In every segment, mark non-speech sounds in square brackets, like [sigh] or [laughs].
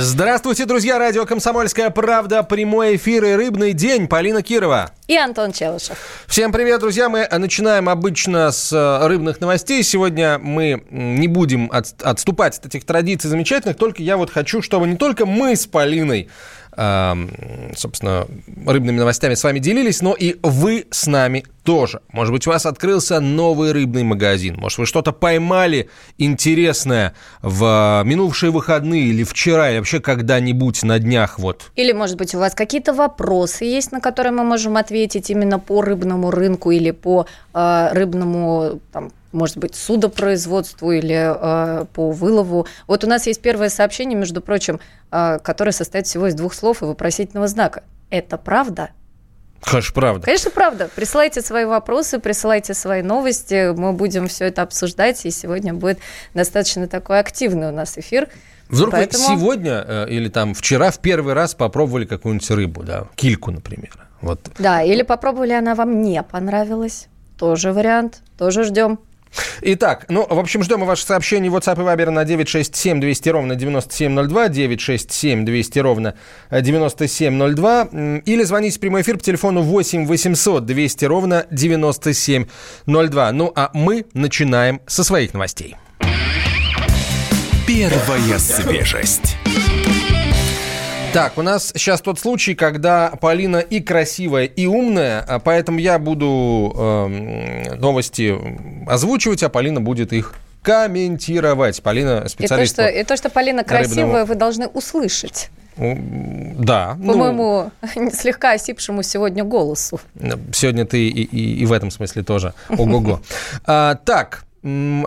Здравствуйте, друзья! Радио «Комсомольская правда». Прямой эфир и рыбный день. Полина Кирова. И Антон Челышев. Всем привет, друзья! Мы начинаем обычно с э, рыбных новостей. Сегодня мы не будем от, отступать от этих традиций замечательных. Только я вот хочу, чтобы не только мы с Полиной собственно, рыбными новостями с вами делились, но и вы с нами тоже. Может быть, у вас открылся новый рыбный магазин. Может, вы что-то поймали интересное в минувшие выходные или вчера, или вообще когда-нибудь на днях. Вот. Или, может быть, у вас какие-то вопросы есть, на которые мы можем ответить именно по рыбному рынку или по э, рыбному там, может быть, судопроизводству или э, по вылову. Вот у нас есть первое сообщение, между прочим, э, которое состоит всего из двух слов и вопросительного знака. Это правда? Конечно, правда. Конечно, правда. Присылайте свои вопросы, присылайте свои новости. Мы будем все это обсуждать, и сегодня будет достаточно такой активный у нас эфир. Вдруг Поэтому... вы сегодня э, или там вчера в первый раз попробовали какую-нибудь рыбу, да, кильку, например. Вот. Да, или попробовали, она вам не понравилась. Тоже вариант, тоже ждем. Итак, ну, в общем, ждем ваши сообщения WhatsApp и Viber на 967 200 ровно 9702, 967 200 ровно 9702, или звоните в прямой эфир по телефону 8 800 200 ровно 9702. Ну, а мы начинаем со своих новостей. Первая свежесть. Так, у нас сейчас тот случай, когда Полина и красивая, и умная, а поэтому я буду э, новости озвучивать, а Полина будет их комментировать. Полина специалист. И то, что, и то, что Полина красивая, рыбному... вы должны услышать. Да. По ну, моему [laughs] слегка осипшему сегодня голосу. Сегодня ты и, и, и в этом смысле тоже. Ого-го. [laughs] а, так,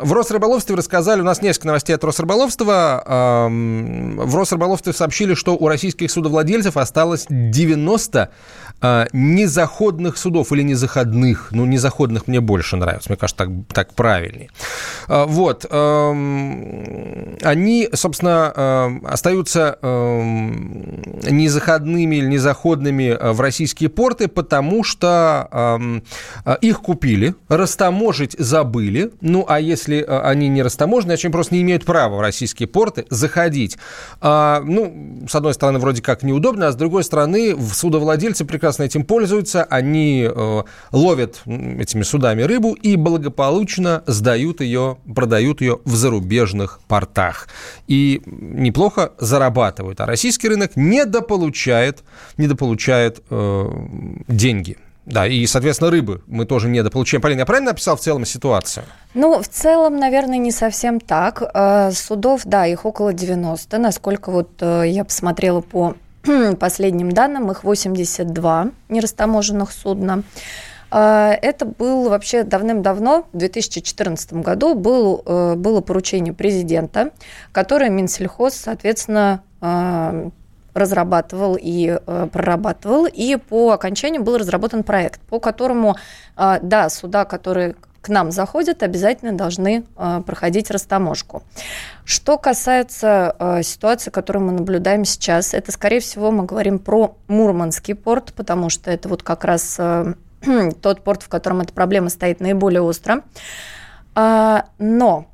в Росрыболовстве рассказали, у нас несколько новостей от Росрыболовства. В Росрыболовстве сообщили, что у российских судовладельцев осталось 90 а, незаходных судов или незаходных. Ну, незаходных мне больше нравится, мне кажется, так, так правильнее. А, вот. Они, собственно, остаются незаходными или незаходными в российские порты, потому что их купили, растаможить забыли, ну, а если они не растаможенные, значит, они просто не имеют права в российские порты заходить. А, ну, с одной стороны, вроде как неудобно, а с другой стороны, судовладельцы прекрасно этим пользуются, они э, ловят этими судами рыбу и благополучно сдают ее, продают ее в зарубежных портах. И неплохо зарабатывают. А российский рынок недополучает, недополучает э, деньги. Да, и, соответственно, рыбы мы тоже недополучаем. Полина, я правильно описал в целом ситуацию? Ну, в целом, наверное, не совсем так. Э, судов, да, их около 90. Насколько вот э, я посмотрела по [clears throat] последним данным, их 82 нерастаможенных судна. А, это был вообще давным-давно, в 2014 году, был, э, было поручение президента, которое Минсельхоз, соответственно, разрабатывал и э, прорабатывал, и по окончанию был разработан проект, по которому, а, да, суда, которые к нам заходят, обязательно должны э, проходить растаможку. Что касается э, ситуации, которую мы наблюдаем сейчас, это, скорее всего, мы говорим про Мурманский порт, потому что это вот как раз э, [clears throat] тот порт, в котором эта проблема стоит наиболее остро. А, но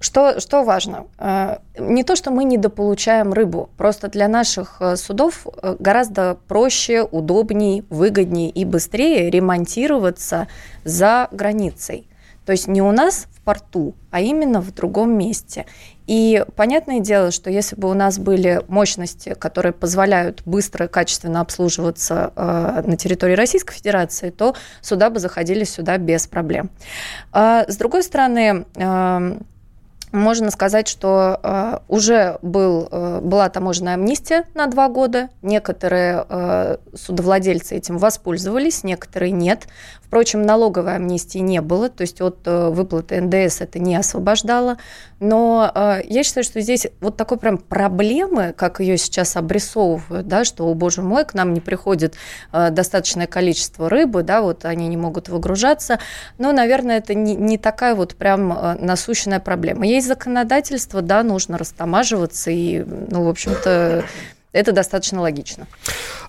что, что важно? Э, не то, что мы недополучаем рыбу, просто для наших э, судов э, гораздо проще, удобнее, выгоднее и быстрее ремонтироваться за границей. То есть не у нас в порту, а именно в другом месте. И понятное дело, что если бы у нас были мощности, которые позволяют быстро и качественно обслуживаться э, на территории Российской Федерации, то суда бы заходили сюда без проблем. Э, с другой стороны, э, можно сказать, что э, уже был, э, была таможенная амнистия на два года. Некоторые э, судовладельцы этим воспользовались, некоторые нет. Впрочем, налоговой амнистии не было, то есть от выплаты НДС это не освобождало. Но я считаю, что здесь вот такой прям проблемы, как ее сейчас обрисовывают, да, что, о боже мой, к нам не приходит достаточное количество рыбы, да, вот они не могут выгружаться. Но, наверное, это не, не такая вот прям насущная проблема есть законодательство, да, нужно растамаживаться, и, ну, в общем-то, это достаточно логично.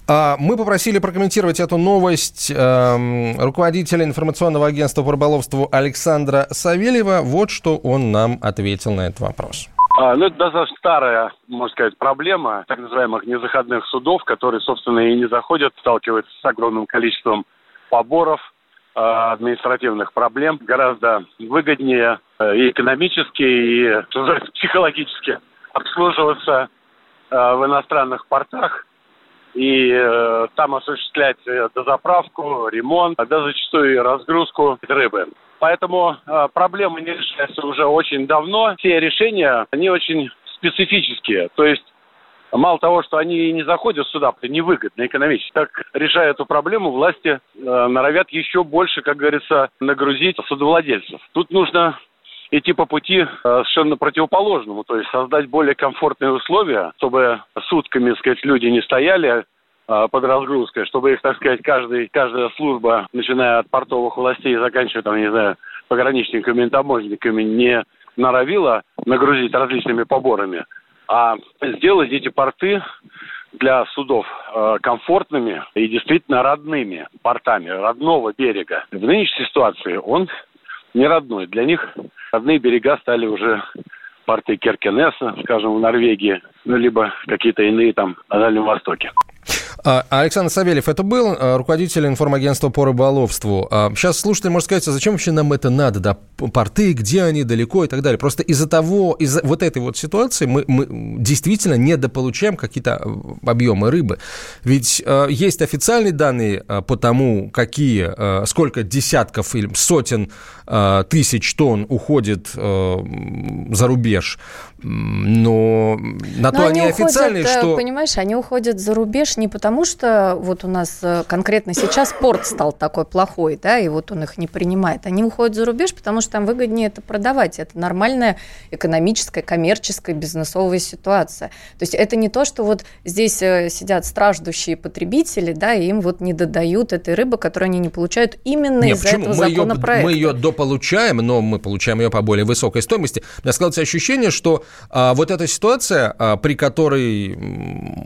А, мы попросили прокомментировать эту новость эм, руководителя информационного агентства по рыболовству Александра Савельева. Вот что он нам ответил на этот вопрос. А, ну, это достаточно старая, можно сказать, проблема так называемых незаходных судов, которые, собственно, и не заходят, сталкиваются с огромным количеством поборов, административных проблем. Гораздо выгоднее э, и экономически, и психологически обслуживаться э, в иностранных портах и э, там осуществлять дозаправку, ремонт, да зачастую и разгрузку рыбы. Поэтому э, проблема не решается уже очень давно. Все решения, они очень специфические. То есть Мало того, что они не заходят сюда, это невыгодно экономически. Так, решая эту проблему, власти э, норовят еще больше, как говорится, нагрузить судовладельцев. Тут нужно идти по пути э, совершенно противоположному, то есть создать более комфортные условия, чтобы сутками, так сказать, люди не стояли, Э, под разгрузкой, чтобы их, так сказать, каждый, каждая служба, начиная от портовых властей и заканчивая, там, не знаю, пограничниками и таможенниками, не норовила нагрузить различными поборами, а сделать эти порты для судов э, комфортными и действительно родными портами, родного берега. В нынешней ситуации он не родной. Для них родные берега стали уже порты Керкенеса, скажем, в Норвегии, ну, либо какие-то иные там на Дальнем Востоке. А, Александр Савельев это был, а, руководитель информагентства по рыболовству. Сейчас а, слушатель может сказать, а зачем вообще нам это надо, да, порты, где они, далеко и так далее. Просто из-за того, из-за вот этой вот ситуации мы, мы действительно недополучаем какие-то объемы рыбы. Ведь э, есть официальные данные э, по тому, какие, э, сколько десятков или сотен э, тысяч тонн уходит э, за рубеж. Но на Но то они, они официальные, уходят, что... Понимаешь, они уходят за рубеж не потому, что вот у нас э, конкретно сейчас порт стал такой плохой, да, и вот он их не принимает. Они уходят за рубеж, потому что там выгоднее это продавать. Это нормальная экономическая, коммерческая, бизнесовая ситуация. То есть это не то, что вот здесь э, сидят страждущие потребители, да, и им вот не додают этой рыбы, которую они не получают именно из-за этого мы законопроекта. Ее, мы ее дополучаем, но мы получаем ее по более высокой стоимости. У меня складывается ощущение, что а, вот эта ситуация, а, при которой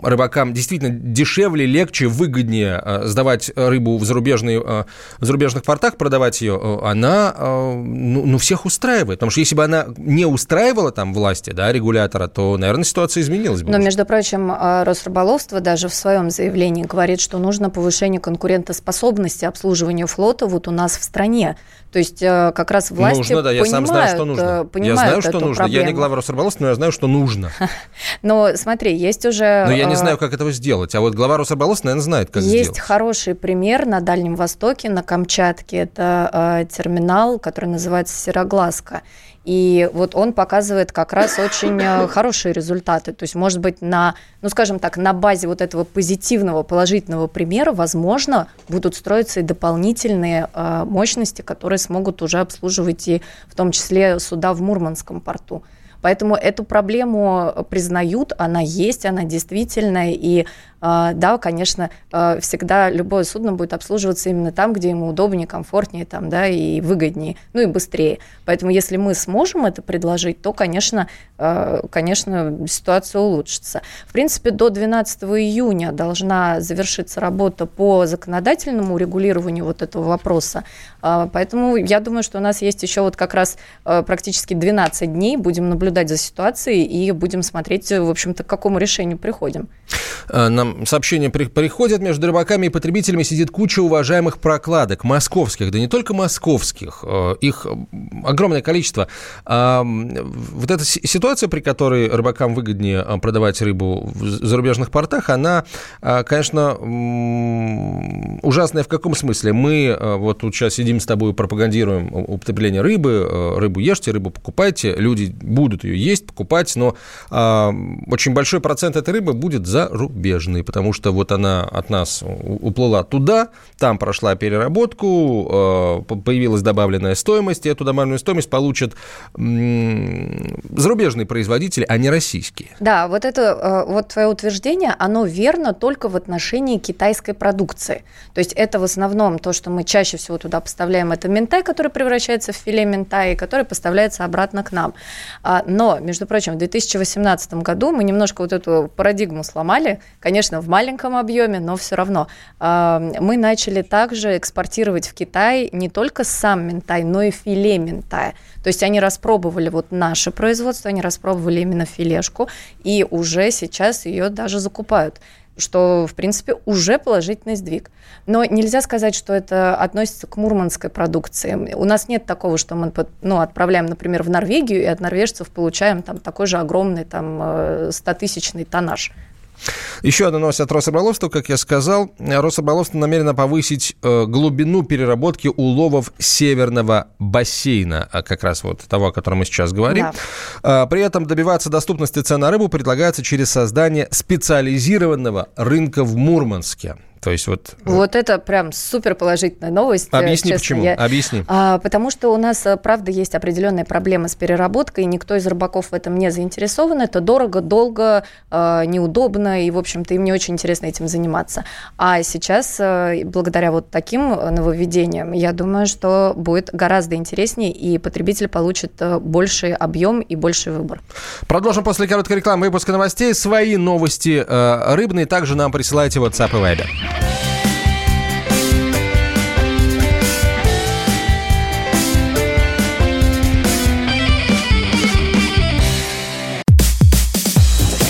рыбакам действительно дешевле, легче, выгоднее а, сдавать рыбу в, зарубежные, а, в зарубежных портах, продавать ее, а, она ну, ну, всех устраивает. Потому что если бы она не устраивала там власти, да, регулятора, то, наверное, ситуация изменилась бы. Но, между прочим, Росрыболовство даже в своем заявлении говорит, что нужно повышение конкурентоспособности обслуживания флота вот у нас в стране. То есть э, как раз власти нужно, да, я понимают, сам знаю, что нужно. Понимают я знаю, что нужно. Проблему. Я не глава Росрыболовства, но я знаю, что нужно. [laughs] Но смотри, есть уже... Но я не э, знаю, как этого сделать. А вот глава Росрыболовства, наверное, знает, как есть сделать. Есть хороший пример на Дальнем Востоке, на Камчатке. Это э, терминал, который называется «Сероглазка». И вот он показывает как раз очень э, хорошие результаты. То есть, может быть, на, ну, скажем так, на базе вот этого позитивного, положительного примера, возможно, будут строиться и дополнительные э, мощности, которые смогут уже обслуживать и в том числе суда в Мурманском порту. Поэтому эту проблему признают, она есть, она действительная, и а, да, конечно, а, всегда любое судно будет обслуживаться именно там, где ему удобнее, комфортнее там, да, и выгоднее, ну и быстрее. Поэтому если мы сможем это предложить, то, конечно, а, конечно, ситуация улучшится. В принципе, до 12 июня должна завершиться работа по законодательному регулированию вот этого вопроса. Поэтому я думаю, что у нас есть еще вот как раз практически 12 дней, будем наблюдать за ситуацией и будем смотреть, в общем-то, к какому решению приходим. Нам сообщения приходят, между рыбаками и потребителями сидит куча уважаемых прокладок, московских, да не только московских, э, их огромное количество. А, вот эта ситуация, при которой рыбакам выгоднее э, продавать рыбу в зарубежных портах, она, э, конечно, ужасная в каком смысле? Мы вот тут сейчас сидим с тобой, пропагандируем употребление рыбы, рыбу ешьте, рыбу покупайте, люди будут ее есть, покупать, но а, очень большой процент этой рыбы будет зарубежный потому что вот она от нас уплыла туда, там прошла переработку, э, появилась добавленная стоимость, и эту добавленную стоимость получат зарубежные производители, а не российские. Да, вот это э, вот твое утверждение, оно верно только в отношении китайской продукции. То есть это в основном то, что мы чаще всего туда поставляем, это ментай, который превращается в филе ментай, который поставляется обратно к нам. А, Но, между прочим, в 2018 году мы немножко вот эту парадигму сломали, конечно, в маленьком объеме, но все равно. Мы начали также экспортировать в Китай не только сам ментай, но и филе ментая. То есть они распробовали вот наше производство, они распробовали именно филешку, и уже сейчас ее даже закупают что, в принципе, уже положительный сдвиг. Но нельзя сказать, что это относится к мурманской продукции. У нас нет такого, что мы ну, отправляем, например, в Норвегию, и от норвежцев получаем там, такой же огромный там, 100-тысячный э, тоннаж. Еще одна новость от Рособраловства. Как я сказал, Рособраловство намерено повысить э, глубину переработки уловов северного бассейна, а как раз вот того, о котором мы сейчас говорим. Да. При этом добиваться доступности цен на рыбу предлагается через создание специализированного рынка в Мурманске. То есть вот... Э, вот это прям супер положительная новость. Э, Объясни честно. почему. Я... Объясни. А, потому что у нас, э, правда, есть определенные проблемы с переработкой, и никто из рыбаков в этом не заинтересован. Это дорого, долго, а, неудобно, и, в общем-то, им не очень интересно этим заниматься. А сейчас, благодаря вот таким нововведениям, я думаю, что будет гораздо интереснее, и потребитель получит больший объем и больший выбор. Продолжим после короткой рекламы выпуска новостей. Свои новости рыбные также нам присылайте в WhatsApp и Viber.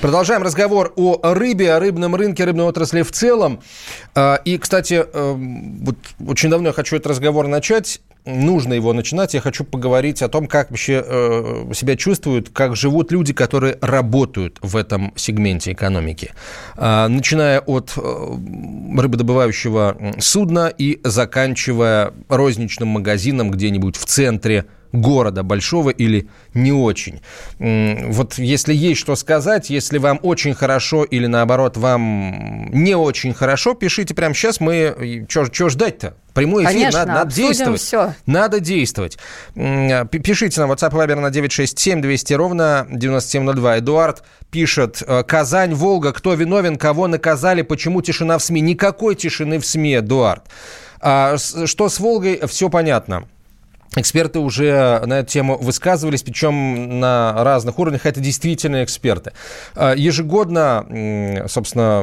Продолжаем разговор о рыбе, о рыбном рынке, рыбной отрасли в целом. А, и, кстати, э, вот очень давно я хочу этот разговор начать. Нужно его начинать. Я хочу поговорить о том, как вообще э, себя чувствуют, как живут люди, которые работают в этом сегменте экономики. А, начиная от э, рыбодобывающего судна и заканчивая розничным магазином где-нибудь в центре города большого или не очень. Вот если есть что сказать, если вам очень хорошо или наоборот вам не очень хорошо, пишите прямо сейчас. Мы что ждать-то? Прямой эфир, Конечно, надо, надо действовать. Все. Надо действовать. Пишите на WhatsApp Viber на 967 200 ровно 9702. Эдуард пишет, «Э, Казань, Волга, кто виновен, кого наказали, почему тишина в СМИ? Никакой тишины в СМИ, Эдуард. А, что с Волгой, все понятно. Эксперты уже на эту тему высказывались, причем на разных уровнях. Это действительно эксперты. А, ежегодно, собственно,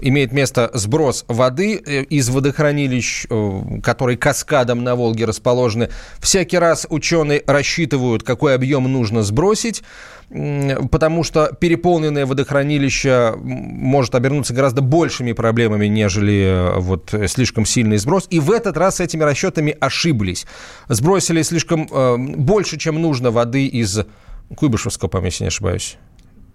имеет место сброс воды э, из водохранилищ, э, которые каскадом на Волге расположены. Всякий раз ученые рассчитывают, какой объем нужно сбросить потому что переполненное водохранилище может обернуться гораздо большими проблемами, нежели э, вот слишком сильный сброс. И в этот раз с этими расчетами ошиблись. Сбросили слишком э, больше, чем нужно воды из Куйбышевского, по если не ошибаюсь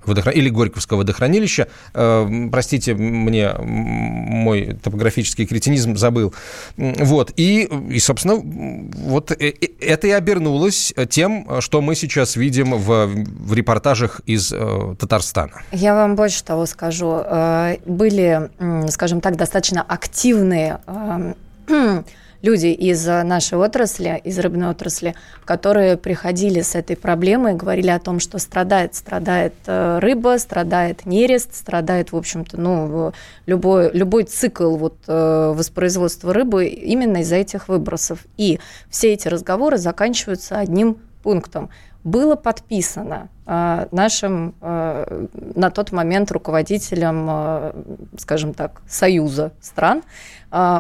водохран... или Горьковского водохранилища. Э, простите мне мой топографический кретинизм, забыл. Вот. И, и собственно, вот э, э, это и обернулось тем, что мы сейчас видим в, в репортажах из э, Татарстана. Я вам больше того скажу. Были, скажем так, достаточно активные люди из э, нашей отрасли, из рыбной отрасли, которые приходили с этой проблемой, говорили о том, что страдает, страдает э, рыба, страдает нерест, страдает, в общем-то, ну, любой, любой цикл вот, э, воспроизводства рыбы именно из-за этих выбросов. И все эти разговоры заканчиваются одним пунктом – было подписано э, нашим э, на тот момент руководителем, э, скажем так, союза стран,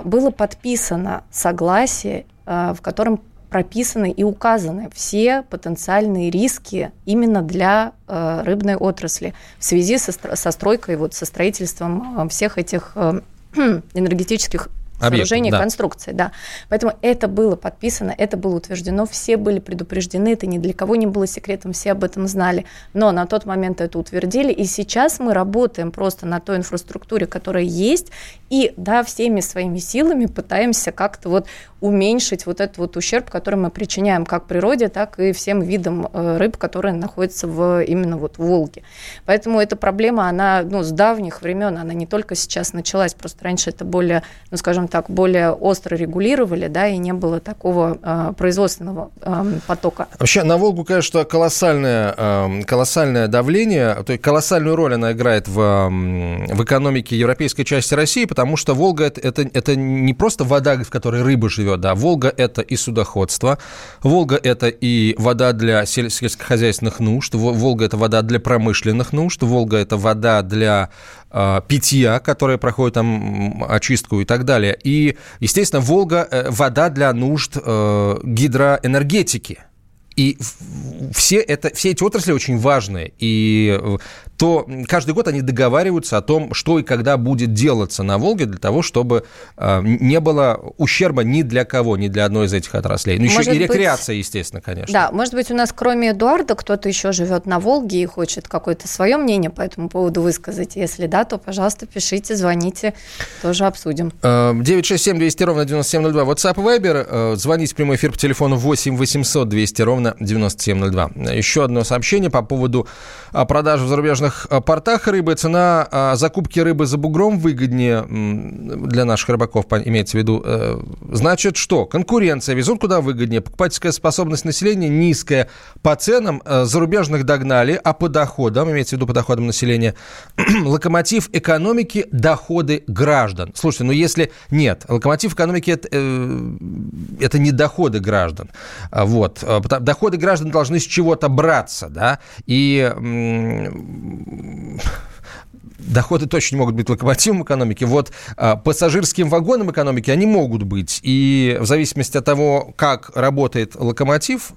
было подписано согласие, в котором прописаны и указаны все потенциальные риски именно для э, рыбной отрасли в связи со, со стройкой, вот, со строительством всех этих э, [clears throat] энергетических сооружений, да. конструкций, да. Поэтому это было подписано, это было утверждено, все были предупреждены, это ни для кого не было секретом, все об этом знали. Но на тот момент это утвердили, и сейчас мы работаем просто на той инфраструктуре, которая есть, и, да, всеми своими силами пытаемся как-то вот уменьшить вот этот вот ущерб, который мы причиняем как природе, так и всем видам э, рыб, которые находятся в, именно вот в Волге. Поэтому эта проблема, она ну, с давних времен, она не только сейчас началась, просто раньше это более, ну скажем так, более остро регулировали, да, и не было такого э, производственного э, потока. Вообще на Волгу, конечно, колоссальное, э, колоссальное давление, то есть колоссальную роль она играет в, в экономике европейской части России, потому что Волга это, это, это не просто вода, в которой рыба живет, да. Волга – это и судоходство, Волга – это и вода для сельскохозяйственных нужд, Волга – это вода для промышленных нужд, Волга – это вода для питья, которая проходит там очистку и так далее. И, естественно, Волга э, – вода для нужд э, гидроэнергетики – и все, это, все эти отрасли очень важные. И э, то каждый год они договариваются о том, что и когда будет делаться на Волге для того, чтобы э, не было ущерба ни для кого, ни для одной из этих отраслей. Ну, еще может и рекреация, быть, естественно, конечно. Да, может быть, у нас кроме Эдуарда кто-то еще живет на Волге и хочет какое-то свое мнение по этому поводу высказать. Если да, то, пожалуйста, пишите, звоните, тоже обсудим. 967 200 ровно 9702. WhatsApp Viber. Звоните в прямой эфир по телефону 8 800 200 ровно ровно 9702. Еще одно сообщение по поводу а, продажи в зарубежных а, портах рыбы. Цена а, закупки рыбы за бугром выгоднее для наших рыбаков, имеется в виду. Э, значит, что? Конкуренция. Везут куда выгоднее. Покупательская способность населения низкая. По ценам э, зарубежных догнали, а по доходам, имеется в виду по доходам населения, [clears throat] локомотив экономики – доходы граждан. Слушайте, ну если нет, локомотив экономики это, э, это не доходы граждан. Вот доходы граждан должны с чего-то браться, да, и доходы точно не могут быть локомотивом экономики. Вот а, пассажирским вагоном экономики они могут быть. И в зависимости от того, как работает локомотив,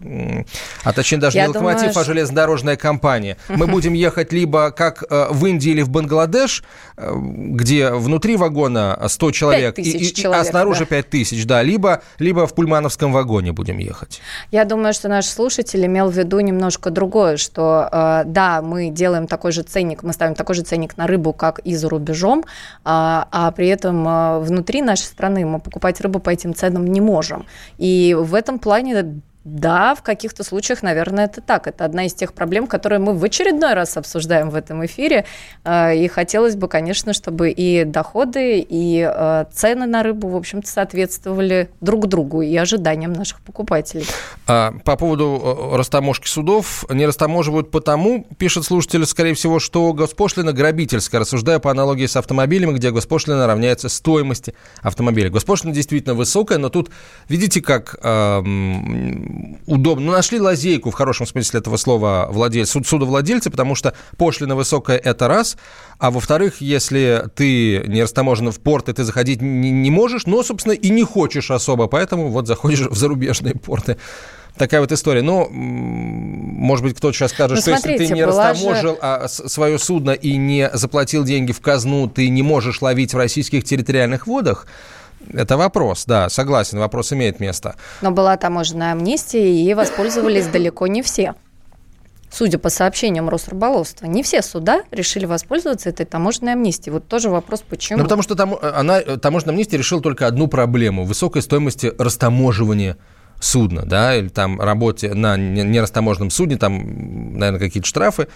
а точнее даже Я не думаю, локомотив, а железнодорожная компания, мы будем ехать либо как а, в Индии или в Бангладеш, а, где внутри вагона 100 человек, и, и, человек а снаружи да. 5 тысяч, да, либо, либо в пульмановском вагоне будем ехать. Я думаю, что наш слушатель имел в виду немножко другое, что а, да, мы делаем такой же ценник, мы ставим такой же ценник на рынок, рыбу как и за рубежом, а, а при этом а, внутри нашей страны мы покупать рыбу по этим ценам не можем. И в этом плане да, в каких-то случаях, наверное, это так. Это одна из тех проблем, которые мы в очередной раз обсуждаем в этом эфире. А, и хотелось бы, конечно, чтобы и доходы, и а, цены на рыбу, в общем-то, соответствовали друг другу и ожиданиям наших покупателей. А, по поводу э, растаможки судов. Не растаможивают потому, пишет слушатель, скорее всего, что госпошлина грабительская. Рассуждая по аналогии с автомобилями, где госпошлина равняется стоимости автомобиля. Госпошлина действительно высокая, но тут, видите, как эм, удобно. Ну, нашли лазейку, в хорошем смысле этого слова, владельцы, судовладельцы, потому что пошлина высокая – это раз, а во-вторых, если ты не растаможен в порты, ты заходить не, не можешь, но, собственно, и не хочешь особо, поэтому вот заходишь в зарубежные порты. Такая вот история. Но, может быть, кто-то сейчас скажет, ну, что смотрите, если ты не растаможил же... а, свое судно и не заплатил деньги в казну, ты не можешь ловить в российских территориальных водах, это вопрос, да, согласен, вопрос имеет место. Но была таможенная амнистия, и воспользовались далеко не все. Судя по сообщениям Росрыболовства, не все суда решили воспользоваться этой таможенной амнистией. Вот тоже вопрос, почему. Ну, потому что там, она, таможенная амнистия решила только одну проблему – высокой стоимости растаможивания судна, да, или там работе на нерастаможенном судне, там, наверное, какие-то штрафы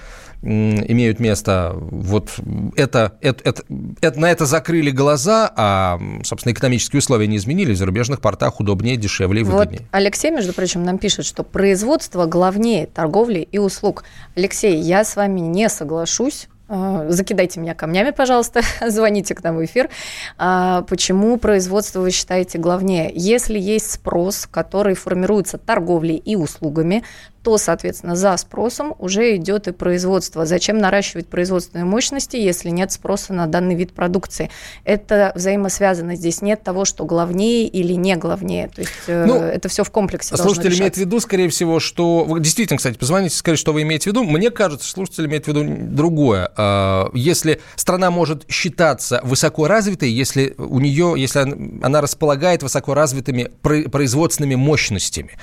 имеют место. Вот это, это, это, это, на это закрыли глаза, а, собственно, экономические условия не изменились. В зарубежных портах удобнее, дешевле и выгоднее. Вот Алексей, между прочим, нам пишет, что производство главнее торговли и услуг. Алексей, я с вами не соглашусь. А, закидайте меня камнями, пожалуйста, [laughs] звоните к нам в эфир. А, почему производство вы считаете главнее? Если есть спрос, который формируется торговлей и услугами, то, соответственно, за спросом уже идет и производство. Зачем наращивать производственные мощности, если нет спроса на данный вид продукции? Это взаимосвязано. Здесь нет того, что главнее или не главнее. То есть э, ну, это все в комплексе Слушатель имеет в виду, скорее всего, что... Вы действительно, кстати, позвоните, скажите, что вы имеете в виду. Мне кажется, слушатель имеет в виду другое. А, если страна может считаться высоко развитой, если у нее, если она располагает высоко развитыми производственными мощностями,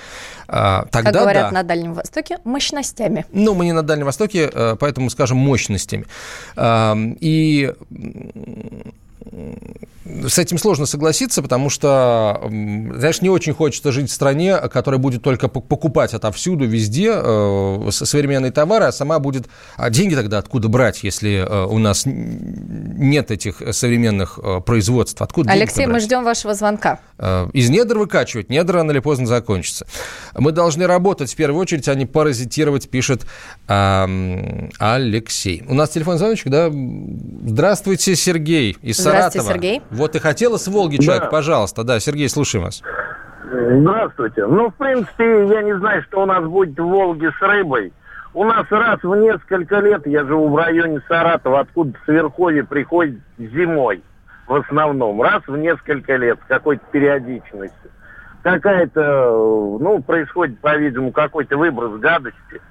тогда как говорят да. на Дальнем Востоке, мощностями. Ну, мы не на Дальнем Востоке, э, поэтому скажем мощностями. И с этим сложно согласиться, потому что, знаешь, не очень хочется жить в стране, которая будет только покупать отовсюду, везде э, современные товары, а сама будет... А деньги тогда откуда брать, если э, у нас нет этих современных э, производств? Откуда Алексей, мы ждем вашего звонка. Из недр выкачивать. Недра рано или поздно закончится. Мы должны работать в первую очередь, а не паразитировать, пишет э, Алексей. У нас телефон звоночек, да? Здравствуйте, Сергей из Здравствуйте, Саратова. Сергей. Вот и хотела с Волги человек, да. пожалуйста. Да, Сергей, слушаем вас. Здравствуйте. Ну, в принципе, я не знаю, что у нас будет в Волге с рыбой. У нас раз в несколько лет, я живу в районе Саратова, откуда с Верховья приходит зимой в основном. Раз в несколько лет с какой-то периодичностью. Какая-то, ну, происходит, по-видимому, какой-то выброс гадости.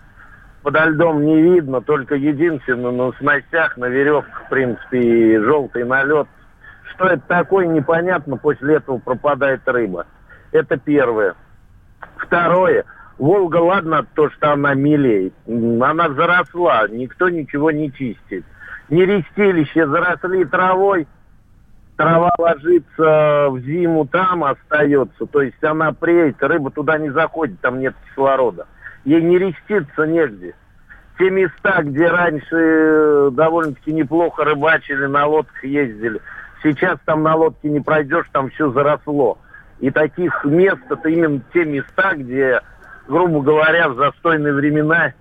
Подо льдом не видно, только единственное на снастях, на веревках, в принципе, желтый налет – что это такое, непонятно, после этого пропадает рыба. Это первое. Второе. Волга, ладно, то, что она милеет. Она заросла, никто ничего не чистит. Нерестилища заросли травой, трава ложится в зиму, там остается. То есть она преет, рыба туда не заходит, там нет кислорода. Ей не реститься негде. Те места, где раньше довольно-таки неплохо рыбачили, на лодках ездили – Сейчас там на лодке не пройдешь, там все заросло. И таких мест, это именно те места, где, грубо говоря, в застойные времена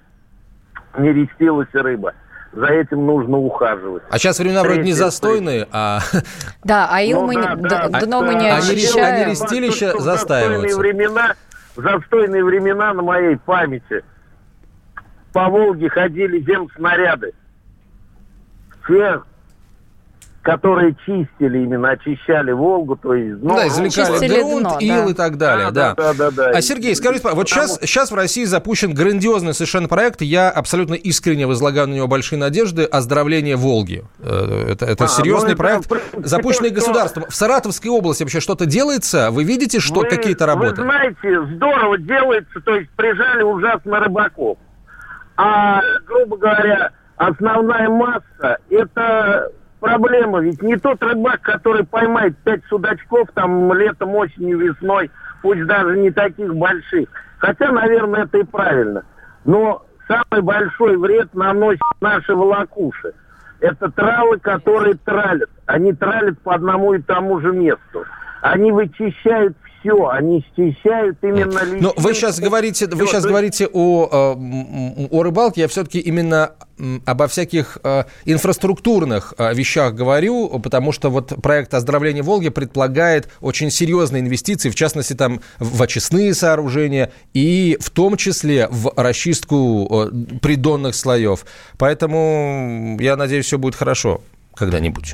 не рестилась рыба. За этим нужно ухаживать. А сейчас времена Третье, вроде не застойные, а... [laughs] Да, а ну, мы, да, да, дно мы не ощущаем. Они рестилища застаиваются. Времена, застойные времена на моей памяти. По Волге ходили земснаряды. Все которые чистили именно, очищали Волгу, то есть... Ну, да, извлекали грунт, дно, ил да. и так далее, да. да. да, да, да. А, Сергей, скажите, вот сейчас, сейчас в России запущен грандиозный совершенно проект, я абсолютно искренне возлагаю на него большие надежды, оздоровление Волги. Э, это, это а, серьезный ну, проект, это, запущенный что... государством. В Саратовской области вообще что-то делается? Вы видите, что вы, какие-то работы? Вы знаете, здорово делается, то есть прижали ужасно рыбаков. А, грубо говоря, основная масса это проблема, ведь не тот рыбак, который поймает пять судачков там летом, осенью, весной, пусть даже не таких больших. Хотя, наверное, это и правильно. Но самый большой вред наносят наши волокуши. Это травы, которые тралят. Они тралят по одному и тому же месту. Они вычищают все, они счищают именно личинки. Но вы сейчас говорите, вы сейчас говорите о, э, о рыбалке, я все-таки именно обо всяких э, инфраструктурных э, вещах говорю, потому что вот проект оздоровления Волги предполагает очень серьезные инвестиции, в частности, там в очистные сооружения и в том числе в расчистку придонных слоев. Поэтому я надеюсь, все будет хорошо когда-нибудь.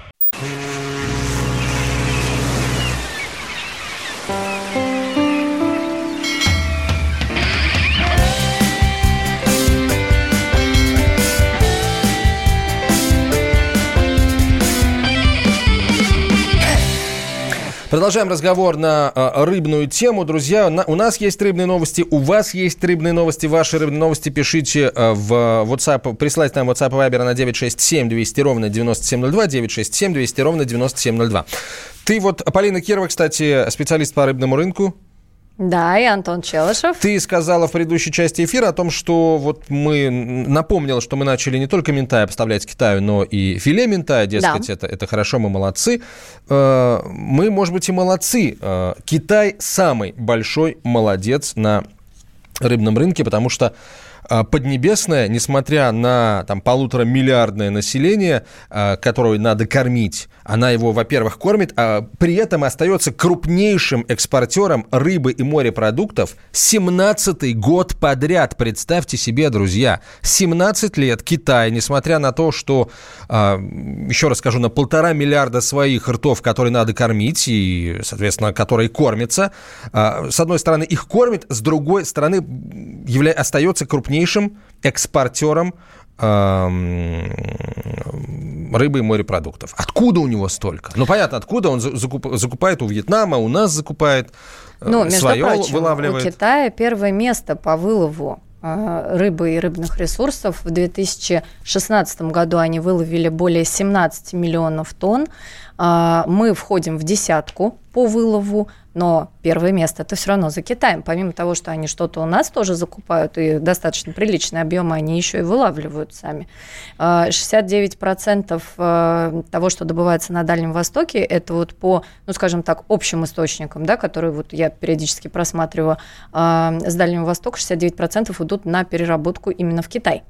Продолжаем разговор на э, рыбную тему. Друзья, на, у нас есть рыбные новости, у вас есть рыбные новости. Ваши рыбные новости пишите э, в WhatsApp, присылайте нам WhatsApp Viber на 967 200 ровно 9702, 967 200 ровно 9702. Ты вот, Полина Кирова, кстати, специалист по рыбному рынку. Да, и Антон Челышев. Ты сказала в предыдущей части эфира о том, что вот мы напомнила, что мы начали не только ментая поставлять Китаю, но и филе ментая, дескать, да. это, это хорошо, мы молодцы. Э, мы, может быть, и молодцы. Э, Китай самый большой молодец на рыбном рынке, потому что Поднебесная, несмотря на там, полутора миллиардное население, а, которое надо кормить, она его, во-первых, кормит, а при этом остается крупнейшим экспортером рыбы и морепродуктов 17-й год подряд. Представьте себе, друзья, 17 лет Китай, несмотря на то, что, а, еще раз скажу, на полтора миллиарда своих ртов, которые надо кормить и, соответственно, которые кормятся, с одной стороны их кормит, с другой стороны остается крупнейшим крупнейшим экспортером рыбы и морепродуктов. Откуда у него столько? Ну, понятно, откуда он закупает у Вьетнама, у нас закупает, э, ну, между свое прочим, вылавливает. У Китая первое место по вылову э, рыбы и рыбных ресурсов. В 2016 году они выловили более 17 миллионов тонн. А, мы входим в десятку по вылову, но первое место это все равно за Китаем. Помимо того, что они что-то у нас тоже закупают, и достаточно приличные объемы, они еще и вылавливают сами. 69% а, э, того, что добывается на Дальнем Востоке, это вот по, ну, скажем так, общим источникам, да, которые вот я периодически просматриваю, а, с Дальнего Востока 69% идут на переработку именно в Китай.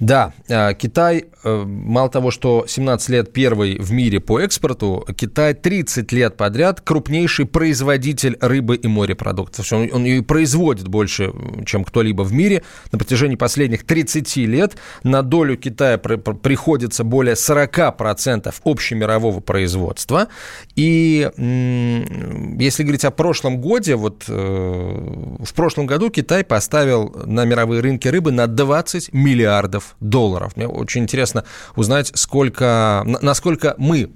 Да, э, Китай, э, мало того, что 17 лет первый в мире по экспорту, Китай 30 лет подряд крупнейший производитель рыбы и морепродуктов. Он, он ее производит больше, чем кто-либо в мире. На протяжении последних 30 лет на долю Китая при, приходится более 40% общемирового производства. И если говорить о прошлом годе, вот э, в прошлом году Китай поставил на мировые рынки рыбы на 20 миллиардов миллиардов долларов. Мне очень интересно узнать, сколько, насколько мы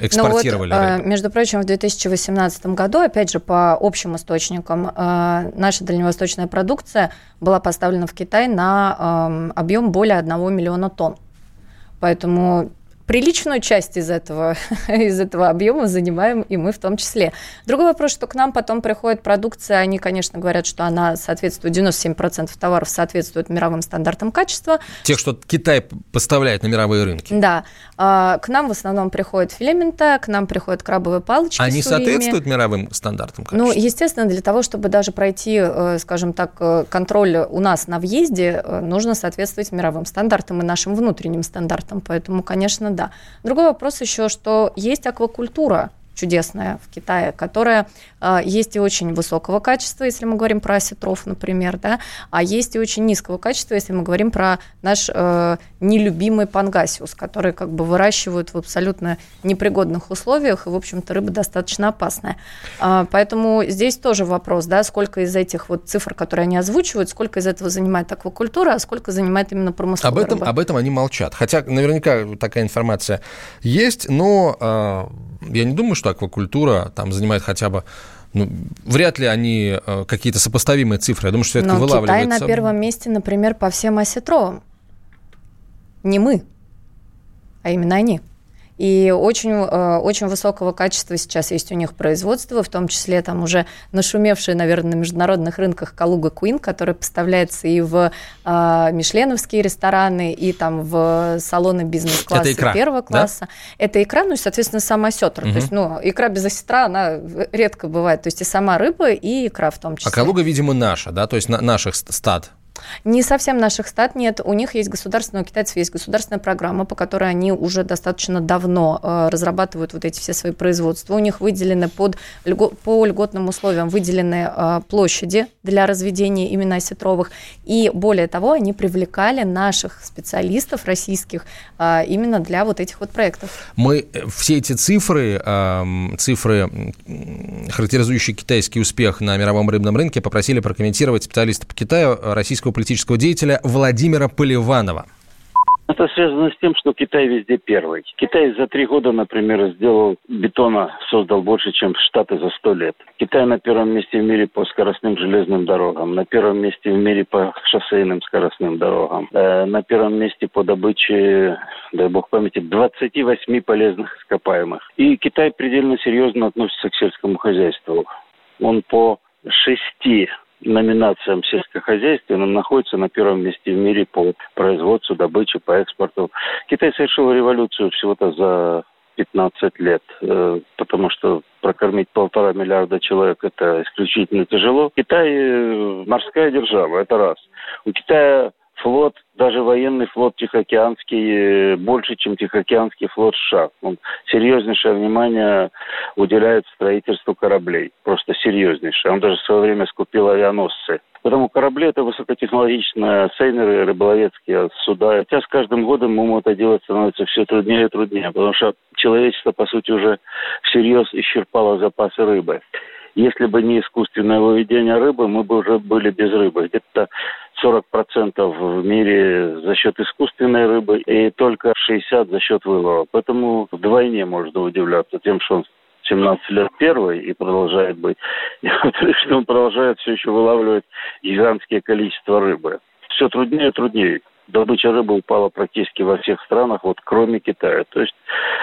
экспортировали ну вот, рыбу. Между прочим, в 2018 году, опять же, по общим источникам, э, наша дальневосточная продукция была поставлена в Китай на эм, объем более 1 миллиона тонн. Поэтому приличную часть из этого, [laughs] из этого объема занимаем и мы в том числе. Другой вопрос, что к нам потом приходит продукция, они, конечно, говорят, что она соответствует, 97% товаров соответствует мировым стандартам качества. Тех, что Китай поставляет на мировые рынки. Да. А, к нам в основном приходит филемента, к нам приходят крабовые палочки Они соответствуют мировым стандартам качества? Ну, естественно, для того, чтобы даже пройти, э, скажем так, э, контроль у нас на въезде, э, нужно соответствовать мировым стандартам и нашим внутренним стандартам. Поэтому, конечно, да. Другой вопрос еще, что есть аквакультура чудесная в Китае, которая э, есть и очень высокого качества, если мы говорим про осетров, например, да, а есть и очень низкого качества, если мы говорим про наш э, нелюбимый пангасиус, который как бы выращивают в абсолютно непригодных условиях, и, в общем-то, рыба достаточно опасная. Э, поэтому здесь тоже вопрос, да, сколько из этих вот цифр, которые они озвучивают, сколько из этого занимает аквакультура, а сколько занимает именно промысловая об этом, рыба. Об этом они молчат. Хотя наверняка такая информация есть, но э, я не думаю, что аквакультура там занимает хотя бы ну, вряд ли они э, какие-то сопоставимые цифры. Я думаю, что это Но вылавливается. Китай на первом месте, например, по всем осетровым. Не мы, а именно они. И очень, э, очень высокого качества сейчас есть у них производство, в том числе там уже нашумевшие, наверное, на международных рынках Калуга Куин, который поставляется и в э, мишленовские рестораны, и там в салоны бизнес-класса первого класса. Да? Это икра, ну и, соответственно, сама сетра. Угу. То есть, ну, икра без осетра, она редко бывает. То есть и сама рыба, и икра в том числе. А Калуга, видимо, наша, да? То есть на наших стад. Не совсем наших стат нет. У них есть государственная, у китайцев есть государственная программа, по которой они уже достаточно давно э, разрабатывают вот эти все свои производства. У них выделены под, по льготным условиям выделены э, площади для разведения именно осетровых. И более того, они привлекали наших специалистов российских э, именно для вот этих вот проектов. Мы все эти цифры, цифры, характеризующие китайский успех на мировом рыбном рынке, попросили прокомментировать специалисты по Китаю российского политического деятеля Владимира Поливанова. Это связано с тем, что Китай везде первый. Китай за три года, например, сделал бетона, создал больше, чем Штаты за сто лет. Китай на первом месте в мире по скоростным железным дорогам, на первом месте в мире по шоссейным скоростным дорогам, э, на первом месте по добыче, дай бог памяти, 28 полезных ископаемых. И Китай предельно серьезно относится к сельскому хозяйству. Он по шести номинациям сельскохозяйственным находится на первом месте в мире по производству, добыче, по экспорту. Китай совершил революцию всего-то за 15 лет, э, потому что прокормить полтора миллиарда человек это исключительно тяжело. Китай э, морская держава, это раз. У Китая флот, даже военный флот Тихоокеанский, э, больше, чем Тихоокеанский флот США. Он серьезнейшее внимание уделяет строительству кораблей. Просто серьезнейшее. Он даже в свое время скупил авианосцы. Потому корабли это высокотехнологичные сейнеры, рыболовецкие суда. Хотя с каждым годом ему это делать становится все труднее и труднее, потому что человечество, по сути, уже всерьез исчерпало запасы рыбы. Если бы не искусственное выведение рыбы, мы бы уже были без рыбы. Где-то 40% в мире за счет искусственной рыбы и только 60% за счет вылова. Поэтому вдвойне можно удивляться тем, что он 17 лет первый и продолжает быть. [laughs] И что он продолжает все еще вылавливать гигантское количество рыбы. Все труднее и труднее. Добыча рыбы упала практически во всех странах, вот кроме Китая. То есть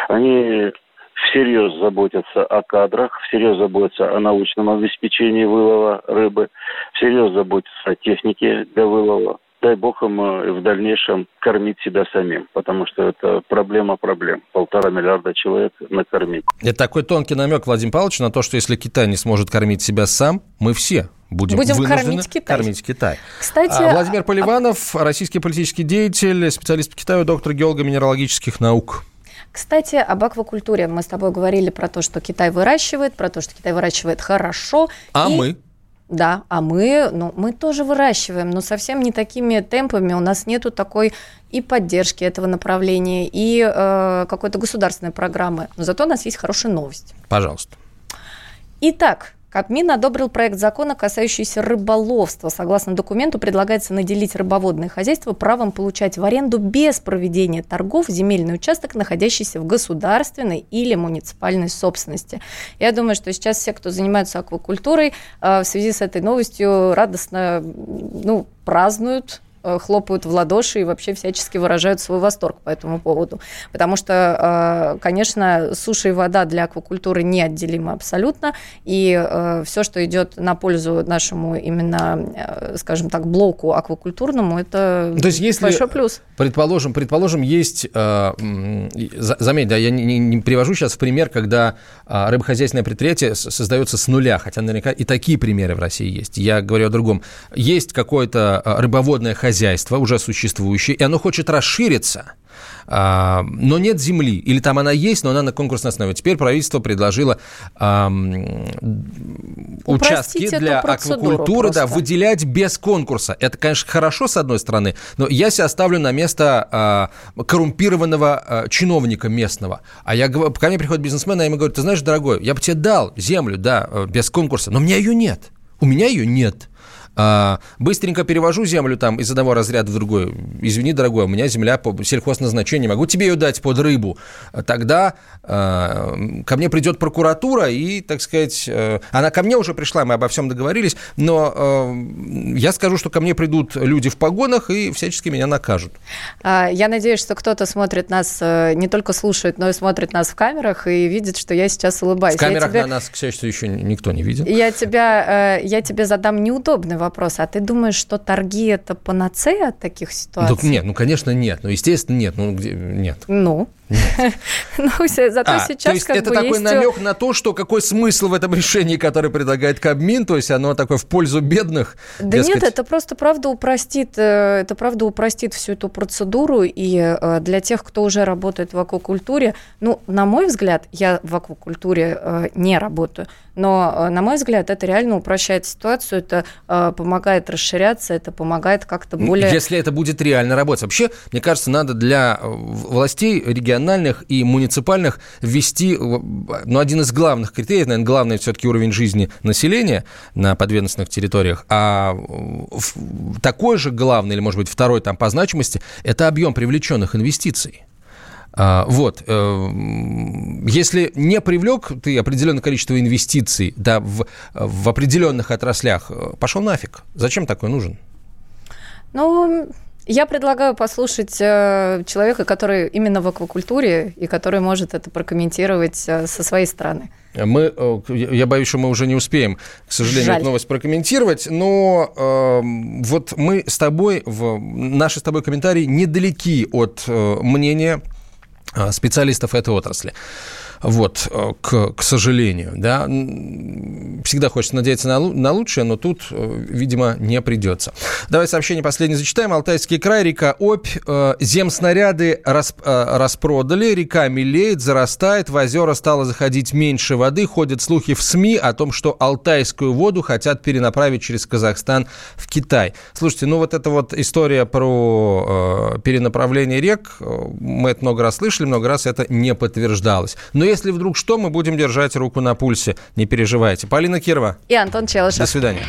они всерьез заботятся о кадрах, всерьез заботятся о научном обеспечении вылова рыбы, всерьез заботятся о технике для вылова. Дай бог им э, в дальнейшем кормить себя самим, потому что это проблема проблем. Полтора миллиарда человек накормить. Это такой тонкий намек, Владимир Павлович, на то, что если Китай не сможет кормить себя сам, мы все будем, будем кормить Китай. кормить Китай. Кстати, а, Владимир Поливанов, российский политический деятель, специалист по Китаю, доктор геолого-минералогических наук. Кстати, об аквакультуре. Мы с тобой говорили про то, что Китай выращивает, про то, что Китай выращивает хорошо. А и... мы? Да, а мы, ну, мы тоже выращиваем, но совсем не такими темпами. У нас нету такой и поддержки этого направления, и э, какой-то государственной программы. Но зато у нас есть хорошая новость. Пожалуйста. Итак, Кабмин одобрил проект закона, касающийся рыболовства. Согласно документу, предлагается наделить рыбоводное хозяйство правом получать в аренду без проведения торгов земельный участок, находящийся в государственной или муниципальной собственности. Я думаю, что сейчас все, кто занимается аквакультурой, э, в связи с этой новостью радостно ну, празднуют хлопают в ладоши и вообще всячески выражают свой восторг по этому поводу. Потому что, э, конечно, суша и вода для аквакультуры неотделимы абсолютно, и э, все, что идет на пользу нашему именно, скажем так, блоку аквакультурному, это То есть, если, большой плюс. Предположим, предположим, есть, заметь, да, я не, не привожу сейчас в пример, когда рыбохозяйственное предприятие создается с нуля, хотя наверняка и такие примеры в России есть. Я говорю о другом. Есть какое-то рыбоводное хозяйство, хозяйство уже существующее, и оно хочет расшириться, а, но нет земли. Или там она есть, но она на конкурсной основе. Теперь правительство предложило а, участки для аквакультуры да, выделять без конкурса. Это, конечно, хорошо, с одной стороны, но я себя ставлю на место а, коррумпированного а, чиновника местного. А я, ко мне приходит бизнесмен, и я ему говорю, ты знаешь, дорогой, я бы тебе дал землю, да, э, без конкурса, но у меня ее нет. У меня ее нет. А, быстренько перевожу землю там из одного разряда в другой. Извини, дорогой, у меня земля по сельхозназначению, могу тебе ее дать под рыбу. Тогда а, ко мне придет прокуратура и, так сказать, а, она ко мне уже пришла, мы обо всем договорились, но а, я скажу, что ко мне придут люди в погонах и всячески меня накажут. А, я надеюсь, что кто-то смотрит нас, э, не только слушает, но и смотрит нас в камерах и видит, что я сейчас улыбаюсь. В камерах тебе... на нас, к счастью, еще никто не видел. Я, тебя, э, я тебе задам неудобный вопрос. А ты думаешь, что торги это панацея от таких ситуаций? Ну, нет, ну, конечно, нет. Ну, естественно, нет. Ну, где, нет. Ну? Ну, зато а, сейчас то есть это такой намек на то, что какой смысл в этом решении, которое предлагает Кабмин, то есть оно такое в пользу бедных? Да нет, это просто правда упростит, э, это правда упростит всю эту процедуру, и э, для тех, кто уже работает в аквакультуре, ну, на мой взгляд, я в аквакультуре э, не работаю, Но, на мой взгляд, это реально упрощает ситуацию, это помогает расширяться, это помогает как-то более... Если это будет реально работать. Вообще, мне кажется, надо для властей региональных и муниципальных ввести ну, один из главных критериев, наверное, главный все-таки уровень жизни населения на подведомственных территориях, а такой же главный, или, может быть, второй там по значимости, это объем привлеченных инвестиций. А, вот, э, если не привлек ты определенное количество инвестиций да, в, в определенных отраслях, э, пошел нафиг. Зачем такой нужен? Ну, я предлагаю послушать э, человека, который именно в аквакультуре и который может это прокомментировать э, со своей стороны. Мы, э, я боюсь, что мы уже не успеем, к сожалению, Жаль. эту новость прокомментировать, но э, вот мы с тобой, в, наши с тобой комментарии недалеки от э, мнения специалистов этой отрасли. Вот, э, к, к сожалению, да. Всегда хочется надеяться на, на лучшее, но тут, э, видимо, не придется. Давай сообщение последнее зачитаем. Алтайский край, река Обь. Э, земснаряды расп, распродали, река мелеет, зарастает, в озера стало заходить меньше воды. Ходят слухи в СМИ о том, что алтайскую воду хотят перенаправить через Казахстан в Китай. Слушайте, ну вот эта вот история про перенаправление рек, мы это много раз слышали, много раз это не подтверждалось. Но если вдруг что, мы будем держать руку на пульсе. Не переживайте. Полина Кирова. И Антон Челышев. До свидания.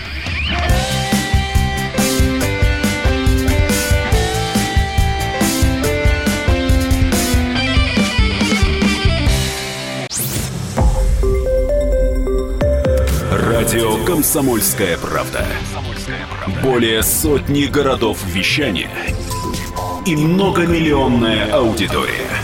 Радио «Комсомольская правда». Более сотни городов вещания и многомиллионная аудитория.